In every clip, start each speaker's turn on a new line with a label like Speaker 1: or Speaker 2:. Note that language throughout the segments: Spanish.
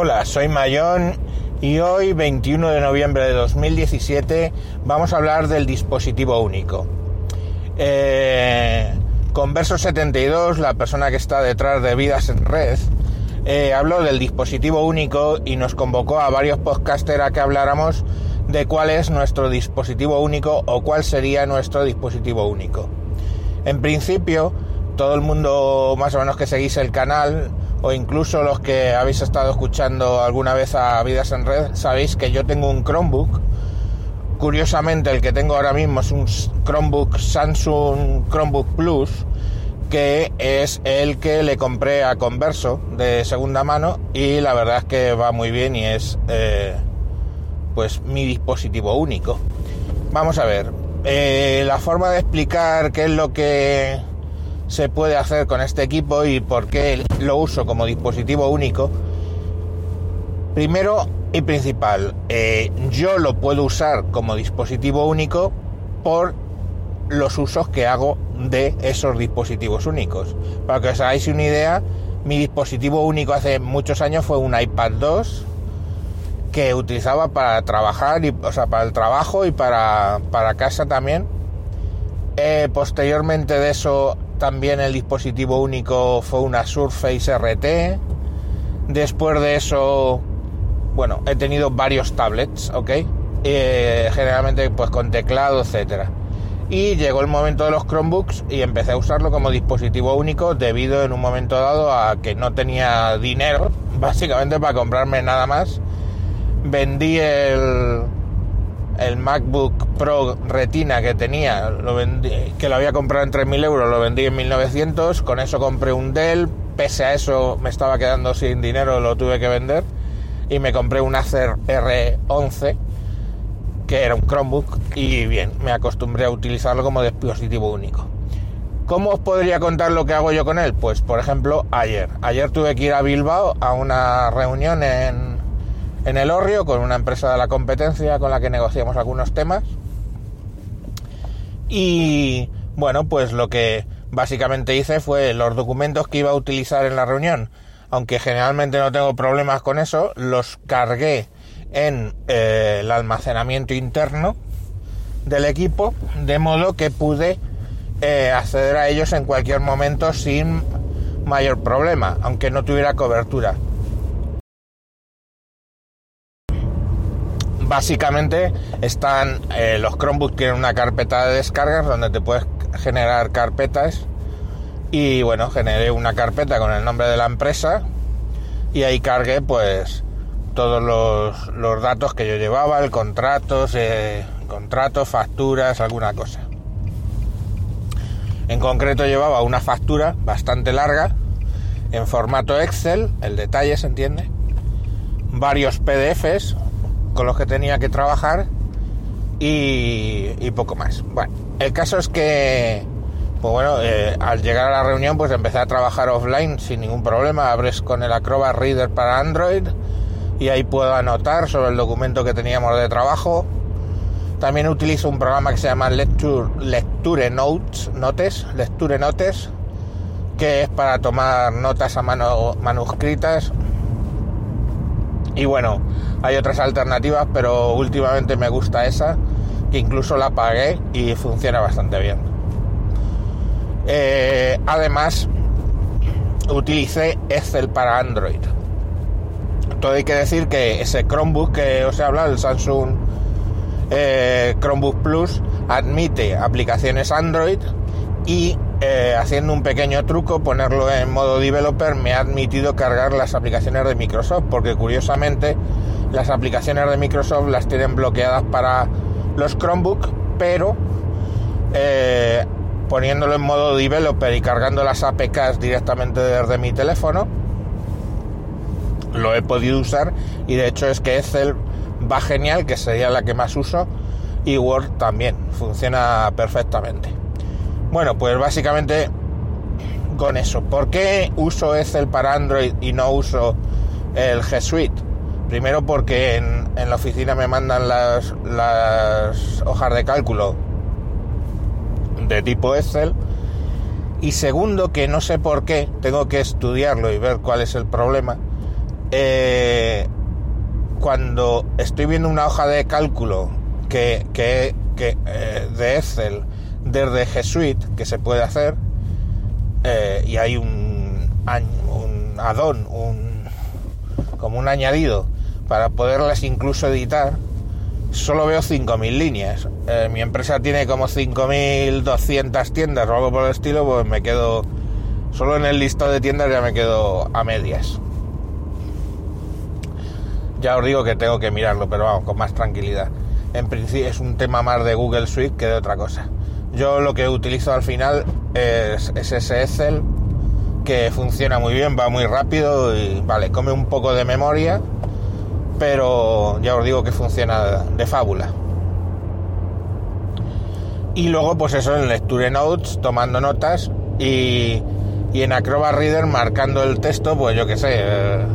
Speaker 1: Hola, soy Mayón y hoy, 21 de noviembre de 2017, vamos a hablar del dispositivo único. Eh, Converso 72, la persona que está detrás de Vidas en Red, eh, habló del dispositivo único y nos convocó a varios podcasters a que habláramos de cuál es nuestro dispositivo único o cuál sería nuestro dispositivo único. En principio, todo el mundo más o menos que seguís el canal o incluso los que habéis estado escuchando alguna vez a Vidas en Red, sabéis que yo tengo un Chromebook. Curiosamente, el que tengo ahora mismo es un Chromebook Samsung Chromebook Plus, que es el que le compré a Converso de segunda mano y la verdad es que va muy bien y es eh, pues mi dispositivo único. Vamos a ver, eh, la forma de explicar qué es lo que se puede hacer con este equipo y por qué lo uso como dispositivo único. Primero y principal, eh, yo lo puedo usar como dispositivo único por los usos que hago de esos dispositivos únicos. Para que os hagáis una idea, mi dispositivo único hace muchos años fue un iPad 2 que utilizaba para trabajar, y, o sea, para el trabajo y para, para casa también. Eh, posteriormente de eso también el dispositivo único fue una Surface RT. Después de eso, bueno, he tenido varios tablets, ¿ok? Eh, generalmente pues con teclado, etcétera. Y llegó el momento de los Chromebooks y empecé a usarlo como dispositivo único debido en un momento dado a que no tenía dinero, básicamente para comprarme nada más. Vendí el, el MacBook Pro Retina que tenía, que lo había comprado en 3.000 euros, lo vendí en 1.900, con eso compré un Dell, pese a eso me estaba quedando sin dinero, lo tuve que vender, y me compré un Acer R11, que era un Chromebook, y bien, me acostumbré a utilizarlo como dispositivo único. ¿Cómo os podría contar lo que hago yo con él? Pues, por ejemplo, ayer. Ayer tuve que ir a Bilbao a una reunión en en el Orrio con una empresa de la competencia con la que negociamos algunos temas. Y bueno, pues lo que básicamente hice fue los documentos que iba a utilizar en la reunión, aunque generalmente no tengo problemas con eso, los cargué en eh, el almacenamiento interno del equipo, de modo que pude eh, acceder a ellos en cualquier momento sin mayor problema, aunque no tuviera cobertura. Básicamente están eh, los Chromebooks tienen una carpeta de descargas donde te puedes generar carpetas y bueno generé una carpeta con el nombre de la empresa y ahí cargué pues todos los, datos que yo llevaba el contratos eh, contratos facturas alguna cosa. En concreto llevaba una factura bastante larga en formato Excel el detalle se entiende varios PDFs con los que tenía que trabajar y, poco más. Bueno, el caso es que, pues bueno, eh, al llegar a la reunión pues empecé a trabajar offline sin ningún problema. Abres con el Acrobat Reader para Android y ahí puedo anotar sobre el documento que teníamos de trabajo. También utilizo un programa que se llama Lecture, Lecture Notes, Notes, Lecture Notes, que es para tomar notas a mano manuscritas y bueno, hay otras alternativas, pero últimamente me gusta esa, que incluso la pagué y funciona bastante bien. Eh, además, utilicé Excel para Android. Todo hay que decir que ese Chromebook que os he hablado, el Samsung eh, Chromebook Plus, admite aplicaciones Android y eh, haciendo un pequeño truco, ponerlo en modo developer, me ha admitido cargar las aplicaciones de Microsoft, porque curiosamente las aplicaciones de Microsoft las tienen bloqueadas para los Chromebook, pero eh, poniéndolo en modo developer y cargando las APKs directamente desde mi teléfono, lo he podido usar y de hecho es que Excel va genial, que sería la que más uso, y Word también, funciona perfectamente. Bueno, pues básicamente con eso. ¿Por qué uso Excel para Android y no uso el G Suite? Primero porque en, la oficina me mandan las, hojas de cálculo de tipo Excel. Y segundo, que no sé por qué, tengo que estudiarlo y ver cuál es el problema. eh, cuando estoy viendo una hoja de cálculo que, que, que eh, de Excel desde G Suite que se puede hacer eh, y hay un, un add-on, un, como un añadido para poderlas incluso editar, solo veo 5.000 líneas. Eh, mi empresa tiene como 5.200 tiendas o algo por el estilo, pues me quedo, solo en el listado de tiendas ya me quedo a medias. Ya os digo que tengo que mirarlo, pero vamos, con más tranquilidad. En principio es un tema más de Google Suite que de otra cosa. Yo lo que utilizo al final es, es ese Excel que funciona muy bien, va muy rápido y vale, come un poco de memoria, pero ya os digo que funciona de fábula. Y luego, pues eso, en Lecture Notes, tomando notas y, y en Acrobat Reader marcando el texto, pues yo qué sé, eh,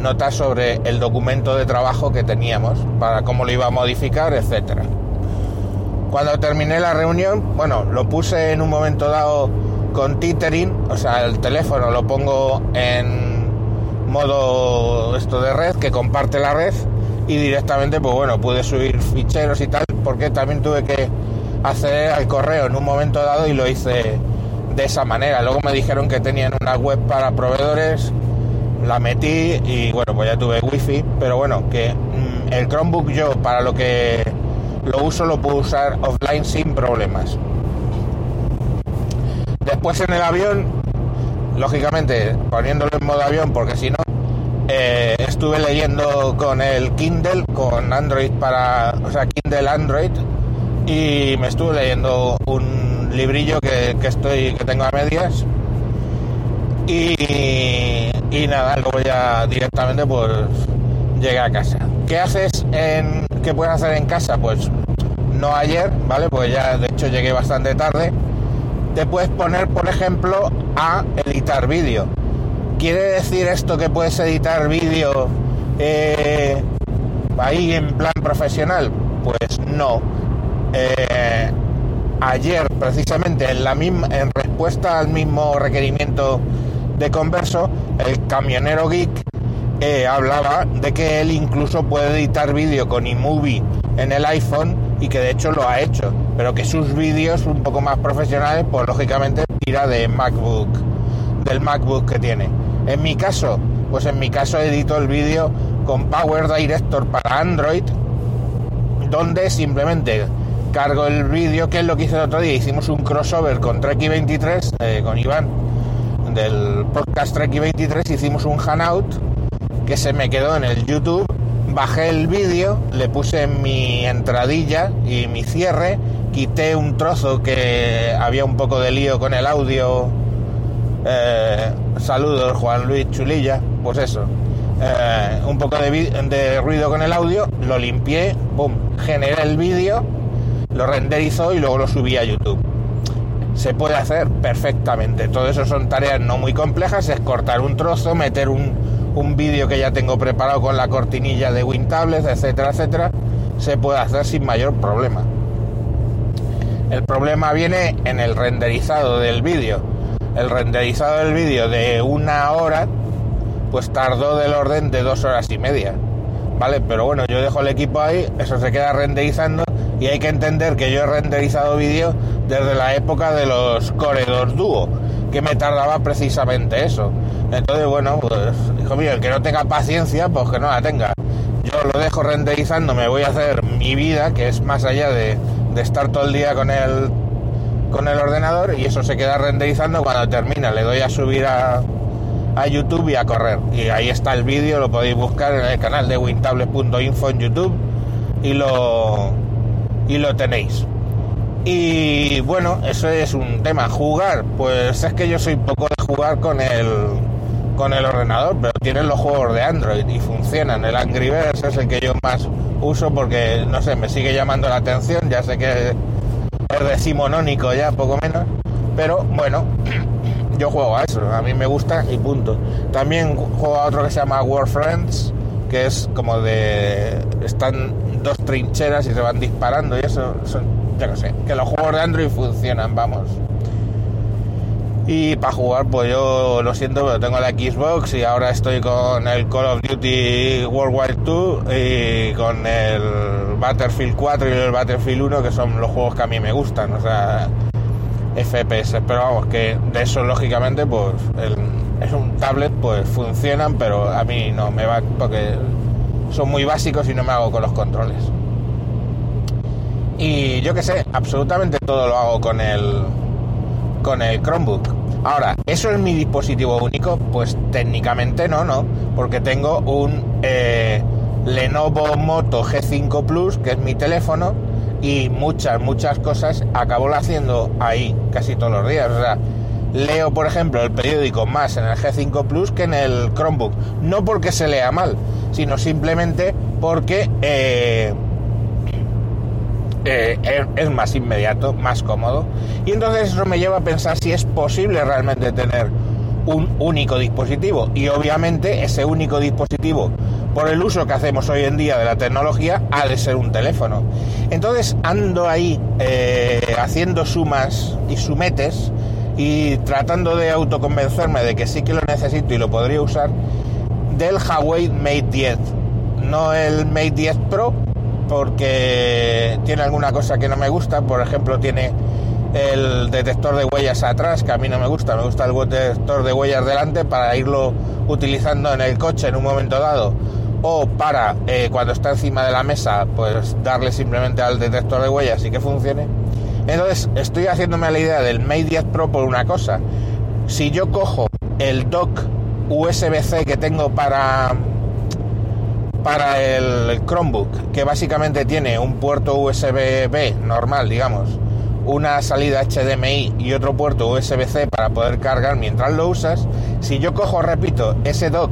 Speaker 1: notas sobre el documento de trabajo que teníamos, para cómo lo iba a modificar, etcétera. Cuando terminé la reunión, bueno, lo puse en un momento dado con tethering, o sea, el teléfono lo pongo en modo esto de red que comparte la red y directamente pues bueno pude subir ficheros y tal porque también tuve que acceder al correo en un momento dado y lo hice de esa manera. Luego me dijeron que tenían una web para proveedores la metí y bueno pues ya tuve wifi pero bueno que mm, el Chromebook yo para lo que lo uso lo puedo usar offline sin problemas. Después en el avión lógicamente poniéndolo en modo avión porque si no eh, estuve leyendo con el Kindle con Android para o sea Kindle Android y me estuve leyendo un librillo que, que estoy que tengo a medias. Y, y nada luego ya directamente pues llegué a casa. ¿qué haces en qué puedes hacer en casa? pues no ayer vale pues ya de hecho llegué bastante tarde te puedes poner, por ejemplo, a editar vídeo. ¿Quiere decir esto que puedes editar vídeo eh, ahí en plan profesional? Pues no. Eh, ayer, precisamente, en, la misma, en respuesta al mismo requerimiento de Converso, el camionero geek eh, hablaba de que él incluso puede editar vídeo con iMovie en el iPhone y que de hecho lo ha hecho, pero que sus vídeos un poco más profesionales, pues lógicamente tira de MacBook, del MacBook que tiene. En mi caso, pues en mi caso edito el vídeo con Power Director para Android, donde simplemente cargo el vídeo, que es lo que hice el otro día, hicimos un crossover con Treki 23, eh, con Iván, del podcast Treki 23, hicimos un hangout que se me quedó en el YouTube bajé el vídeo, le puse mi entradilla y mi cierre, quité un trozo que había un poco de lío con el audio. Eh, saludos Juan Luis Chulilla, pues eso. Eh, un poco de, ruido con el audio, lo limpié, boom, generé el vídeo, lo renderizó y luego lo subí a YouTube. Se puede hacer perfectamente. Todo eso son tareas no muy complejas, es cortar un trozo, meter un, un vídeo que ya tengo preparado con la cortinilla de WinTables, etcétera, etcétera, se puede hacer sin mayor problema. El problema viene en el renderizado del vídeo. El renderizado del vídeo de una hora, pues tardó del orden de dos horas y media. ¿Vale? Pero bueno, yo dejo el equipo ahí, eso se queda renderizando y hay que entender que yo he renderizado vídeo desde la época de los Core 2 Duo, que me tardaba precisamente eso. Entonces, bueno, pues, hijo mío, el que no tenga paciencia, pues que no la tenga. Yo lo dejo renderizando, me voy a hacer mi vida, que es más allá de, estar todo el día con el, con el ordenador, y eso se queda renderizando. Cuando termina, le doy a subir a, a YouTube y a correr. Y ahí está el vídeo, lo podéis buscar en el canal de wintable.info en YouTube y lo, y lo tenéis. Y bueno, eso es un tema. Jugar, pues es que yo soy poco de jugar con el con el ordenador, pero tienen los juegos de Android y funcionan. El Angry Birds es el que yo más uso porque, no sé, me sigue llamando la atención. Ya sé que es decimonónico ya, poco menos. Pero bueno, yo juego a eso. A mí me gusta y punto. También juego a otro que se llama War Friends, que es como de... Están dos trincheras y se van disparando y eso, son, ya no sé, que los juegos de Android funcionan, vamos. Y para jugar, pues yo lo siento, pero tengo la Xbox y ahora estoy con el Call of Duty World War 2 y con el Battlefield 4 y el Battlefield 1, que son los juegos que a mí me gustan, o sea, FPS. Pero vamos, que de eso lógicamente, pues es un tablet, pues funcionan, pero a mí no me va porque son muy básicos y no me hago con los controles. Y yo que sé, absolutamente todo lo hago con el con el Chromebook. Ahora, ¿eso es mi dispositivo único? Pues técnicamente no, no, porque tengo un eh, Lenovo Moto G5 Plus, que es mi teléfono, y muchas, muchas cosas acabo haciendo ahí casi todos los días. O sea, leo, por ejemplo, el periódico más en el G5 Plus que en el Chromebook. No porque se lea mal, sino simplemente porque eh, eh, es más inmediato, más cómodo. Y entonces eso me lleva a pensar si es posible realmente tener un único dispositivo. Y obviamente ese único dispositivo, por el uso que hacemos hoy en día de la tecnología, ha de ser un teléfono. Entonces ando ahí eh, haciendo sumas y sumetes y tratando de autoconvencerme de que sí que lo necesito y lo podría usar del Huawei Mate 10. No el Mate 10 Pro, porque tiene alguna cosa que no me gusta, por ejemplo tiene el detector de huellas atrás, que a mí no me gusta, me gusta el detector de huellas delante para irlo utilizando en el coche en un momento dado o para eh, cuando está encima de la mesa, pues darle simplemente al detector de huellas y que funcione. Entonces estoy haciéndome la idea del Mate 10 Pro por una cosa. Si yo cojo el dock USB-C que tengo para para el Chromebook, que básicamente tiene un puerto USB-B normal, digamos, una salida HDMI y otro puerto USB-C para poder cargar mientras lo usas, si yo cojo, repito, ese dock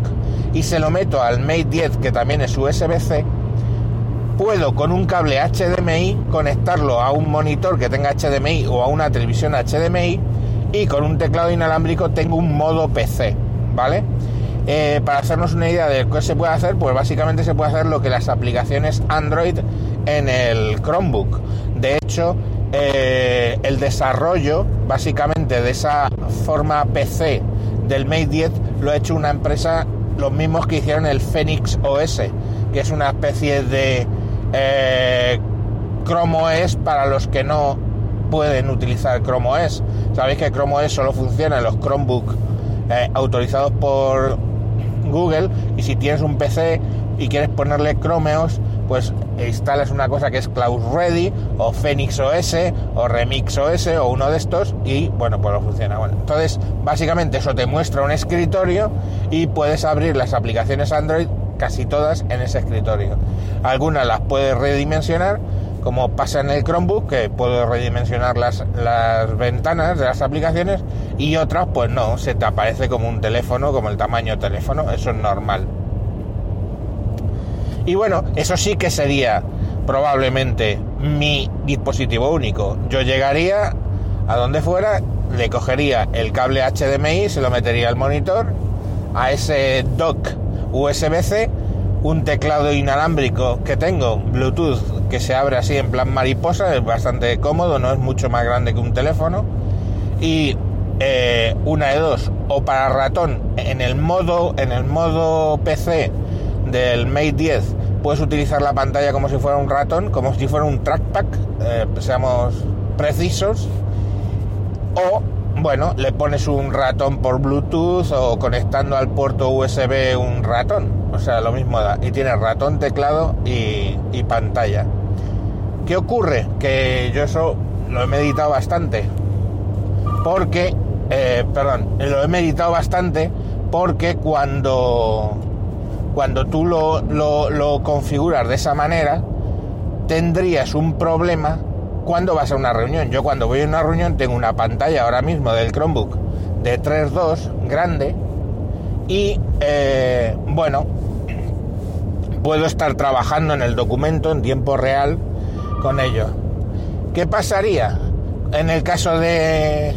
Speaker 1: y se lo meto al Mate 10, que también es USB-C, puedo con un cable HDMI conectarlo a un monitor que tenga HDMI o a una televisión HDMI y con un teclado inalámbrico tengo un modo PC, ¿vale? Eh, para hacernos una idea de qué se puede hacer, pues básicamente se puede hacer lo que las aplicaciones Android en el Chromebook. De hecho, eh, el desarrollo básicamente de esa forma PC del Mate 10 lo ha hecho una empresa, los mismos que hicieron el Phoenix OS, que es una especie de eh, Chrome OS para los que no pueden utilizar Chrome OS. Sabéis que Chrome OS solo funciona en los Chromebook autorizados por Google y si tienes un PC y quieres ponerle Chromeos, pues instalas una cosa que es Cloud Ready o Phoenix OS o Remix OS o uno de estos y bueno, pues lo funciona. Bueno, entonces básicamente eso te muestra un escritorio y puedes abrir las aplicaciones Android casi todas en ese escritorio. Algunas las puedes redimensionar como pasa en el Chromebook, que puedo redimensionar las, las ventanas de las aplicaciones, y otras, pues no, se te aparece como un teléfono, como el tamaño teléfono, eso es normal. Y bueno, eso sí que sería probablemente mi dispositivo único. Yo llegaría a donde fuera, le cogería el cable HDMI, se lo metería al monitor, a ese dock USB-C, un teclado inalámbrico que tengo, Bluetooth, que se abre así en plan mariposa, es bastante cómodo, no es mucho más grande que un teléfono. Y eh, una de dos, o para ratón, en el modo, en el modo PC del Mate 10, puedes utilizar la pantalla como si fuera un ratón, como si fuera un trackpad, eh, seamos precisos. O bueno, le pones un ratón por Bluetooth o conectando al puerto USB un ratón. O sea, lo mismo da. Y tiene ratón, teclado y, pantalla. ¿Qué ocurre? Que yo eso lo he meditado bastante. Porque, eh, perdón, lo he meditado bastante porque cuando, cuando tú lo, lo, configuras de esa manera, tendrías un problema cuando vas a una reunión. Yo cuando voy a una reunión tengo una pantalla ahora mismo del Chromebook de 3.2 grande y eh, bueno, puedo estar trabajando en el documento en tiempo real con ello. ¿Qué pasaría en el caso de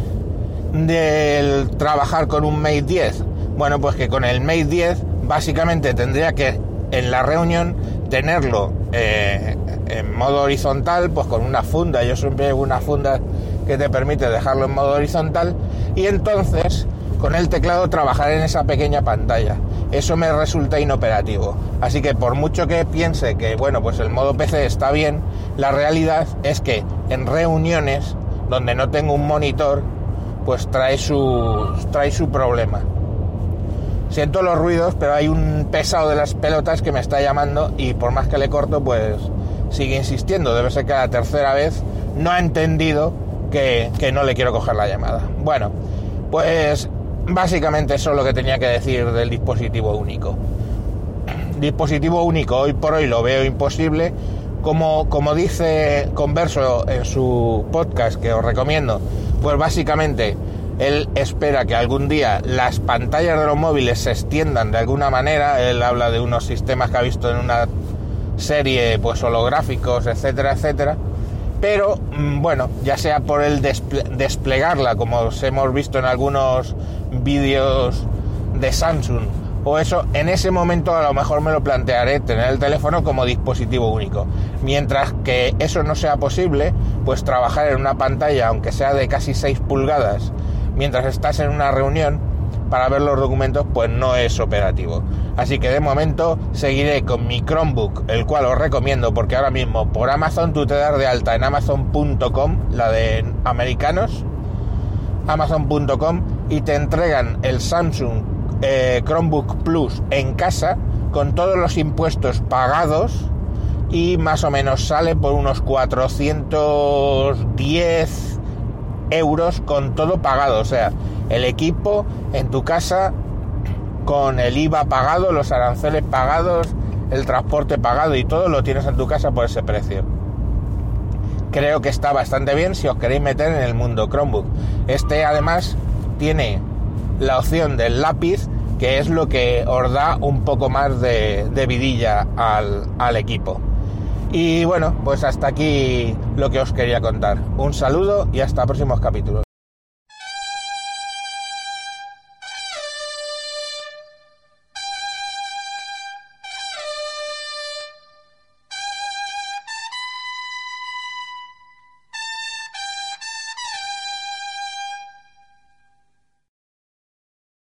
Speaker 1: trabajar con un Mate 10? Bueno, pues que con el Mate 10 básicamente tendría que en la reunión tenerlo eh, en modo horizontal, pues con una funda, yo siempre una funda que te permite dejarlo en modo horizontal y entonces con el teclado trabajar en esa pequeña pantalla. Eso me resulta inoperativo. Así que por mucho que piense que bueno, pues el modo PC está bien, la realidad es que en reuniones donde no tengo un monitor, pues trae su trae su problema. Siento los ruidos, pero hay un pesado de las pelotas que me está llamando y por más que le corto, pues sigue insistiendo. Debe ser que la tercera vez no ha entendido que, que no le quiero coger la llamada. Bueno, pues básicamente eso es lo que tenía que decir del dispositivo único. Dispositivo único hoy por hoy lo veo imposible. Como, como dice Converso en su podcast que os recomiendo, pues básicamente él espera que algún día las pantallas de los móviles se extiendan de alguna manera. Él habla de unos sistemas que ha visto en una serie, pues holográficos, etcétera, etcétera. Pero mm, bueno, ya sea por el desplegarla, como os hemos visto en algunos vídeos de Samsung, o eso, en ese momento a lo mejor me lo plantearé tener el teléfono como dispositivo único. Mientras que eso no sea posible, pues trabajar en una pantalla, aunque sea de casi 6 pulgadas, mientras estás en una reunión para ver los documentos, pues no es operativo. Así que de momento seguiré con mi Chromebook, el cual os recomiendo porque ahora mismo por Amazon tú te das de alta en amazon.com, la de americanos, amazon.com, y te entregan el Samsung eh, Chromebook Plus en casa con todos los impuestos pagados y más o menos sale por unos 410 euros con todo pagado, o sea, el equipo en tu casa con el IVA pagado, los aranceles pagados, el transporte pagado y todo lo tienes en tu casa por ese precio. Creo que está bastante bien si os queréis meter en el mundo Chromebook. Este además tiene la opción del lápiz, que es lo que os da un poco más de, vidilla al, al equipo. Y bueno, pues hasta aquí lo que os quería contar. Un saludo y hasta próximos capítulos.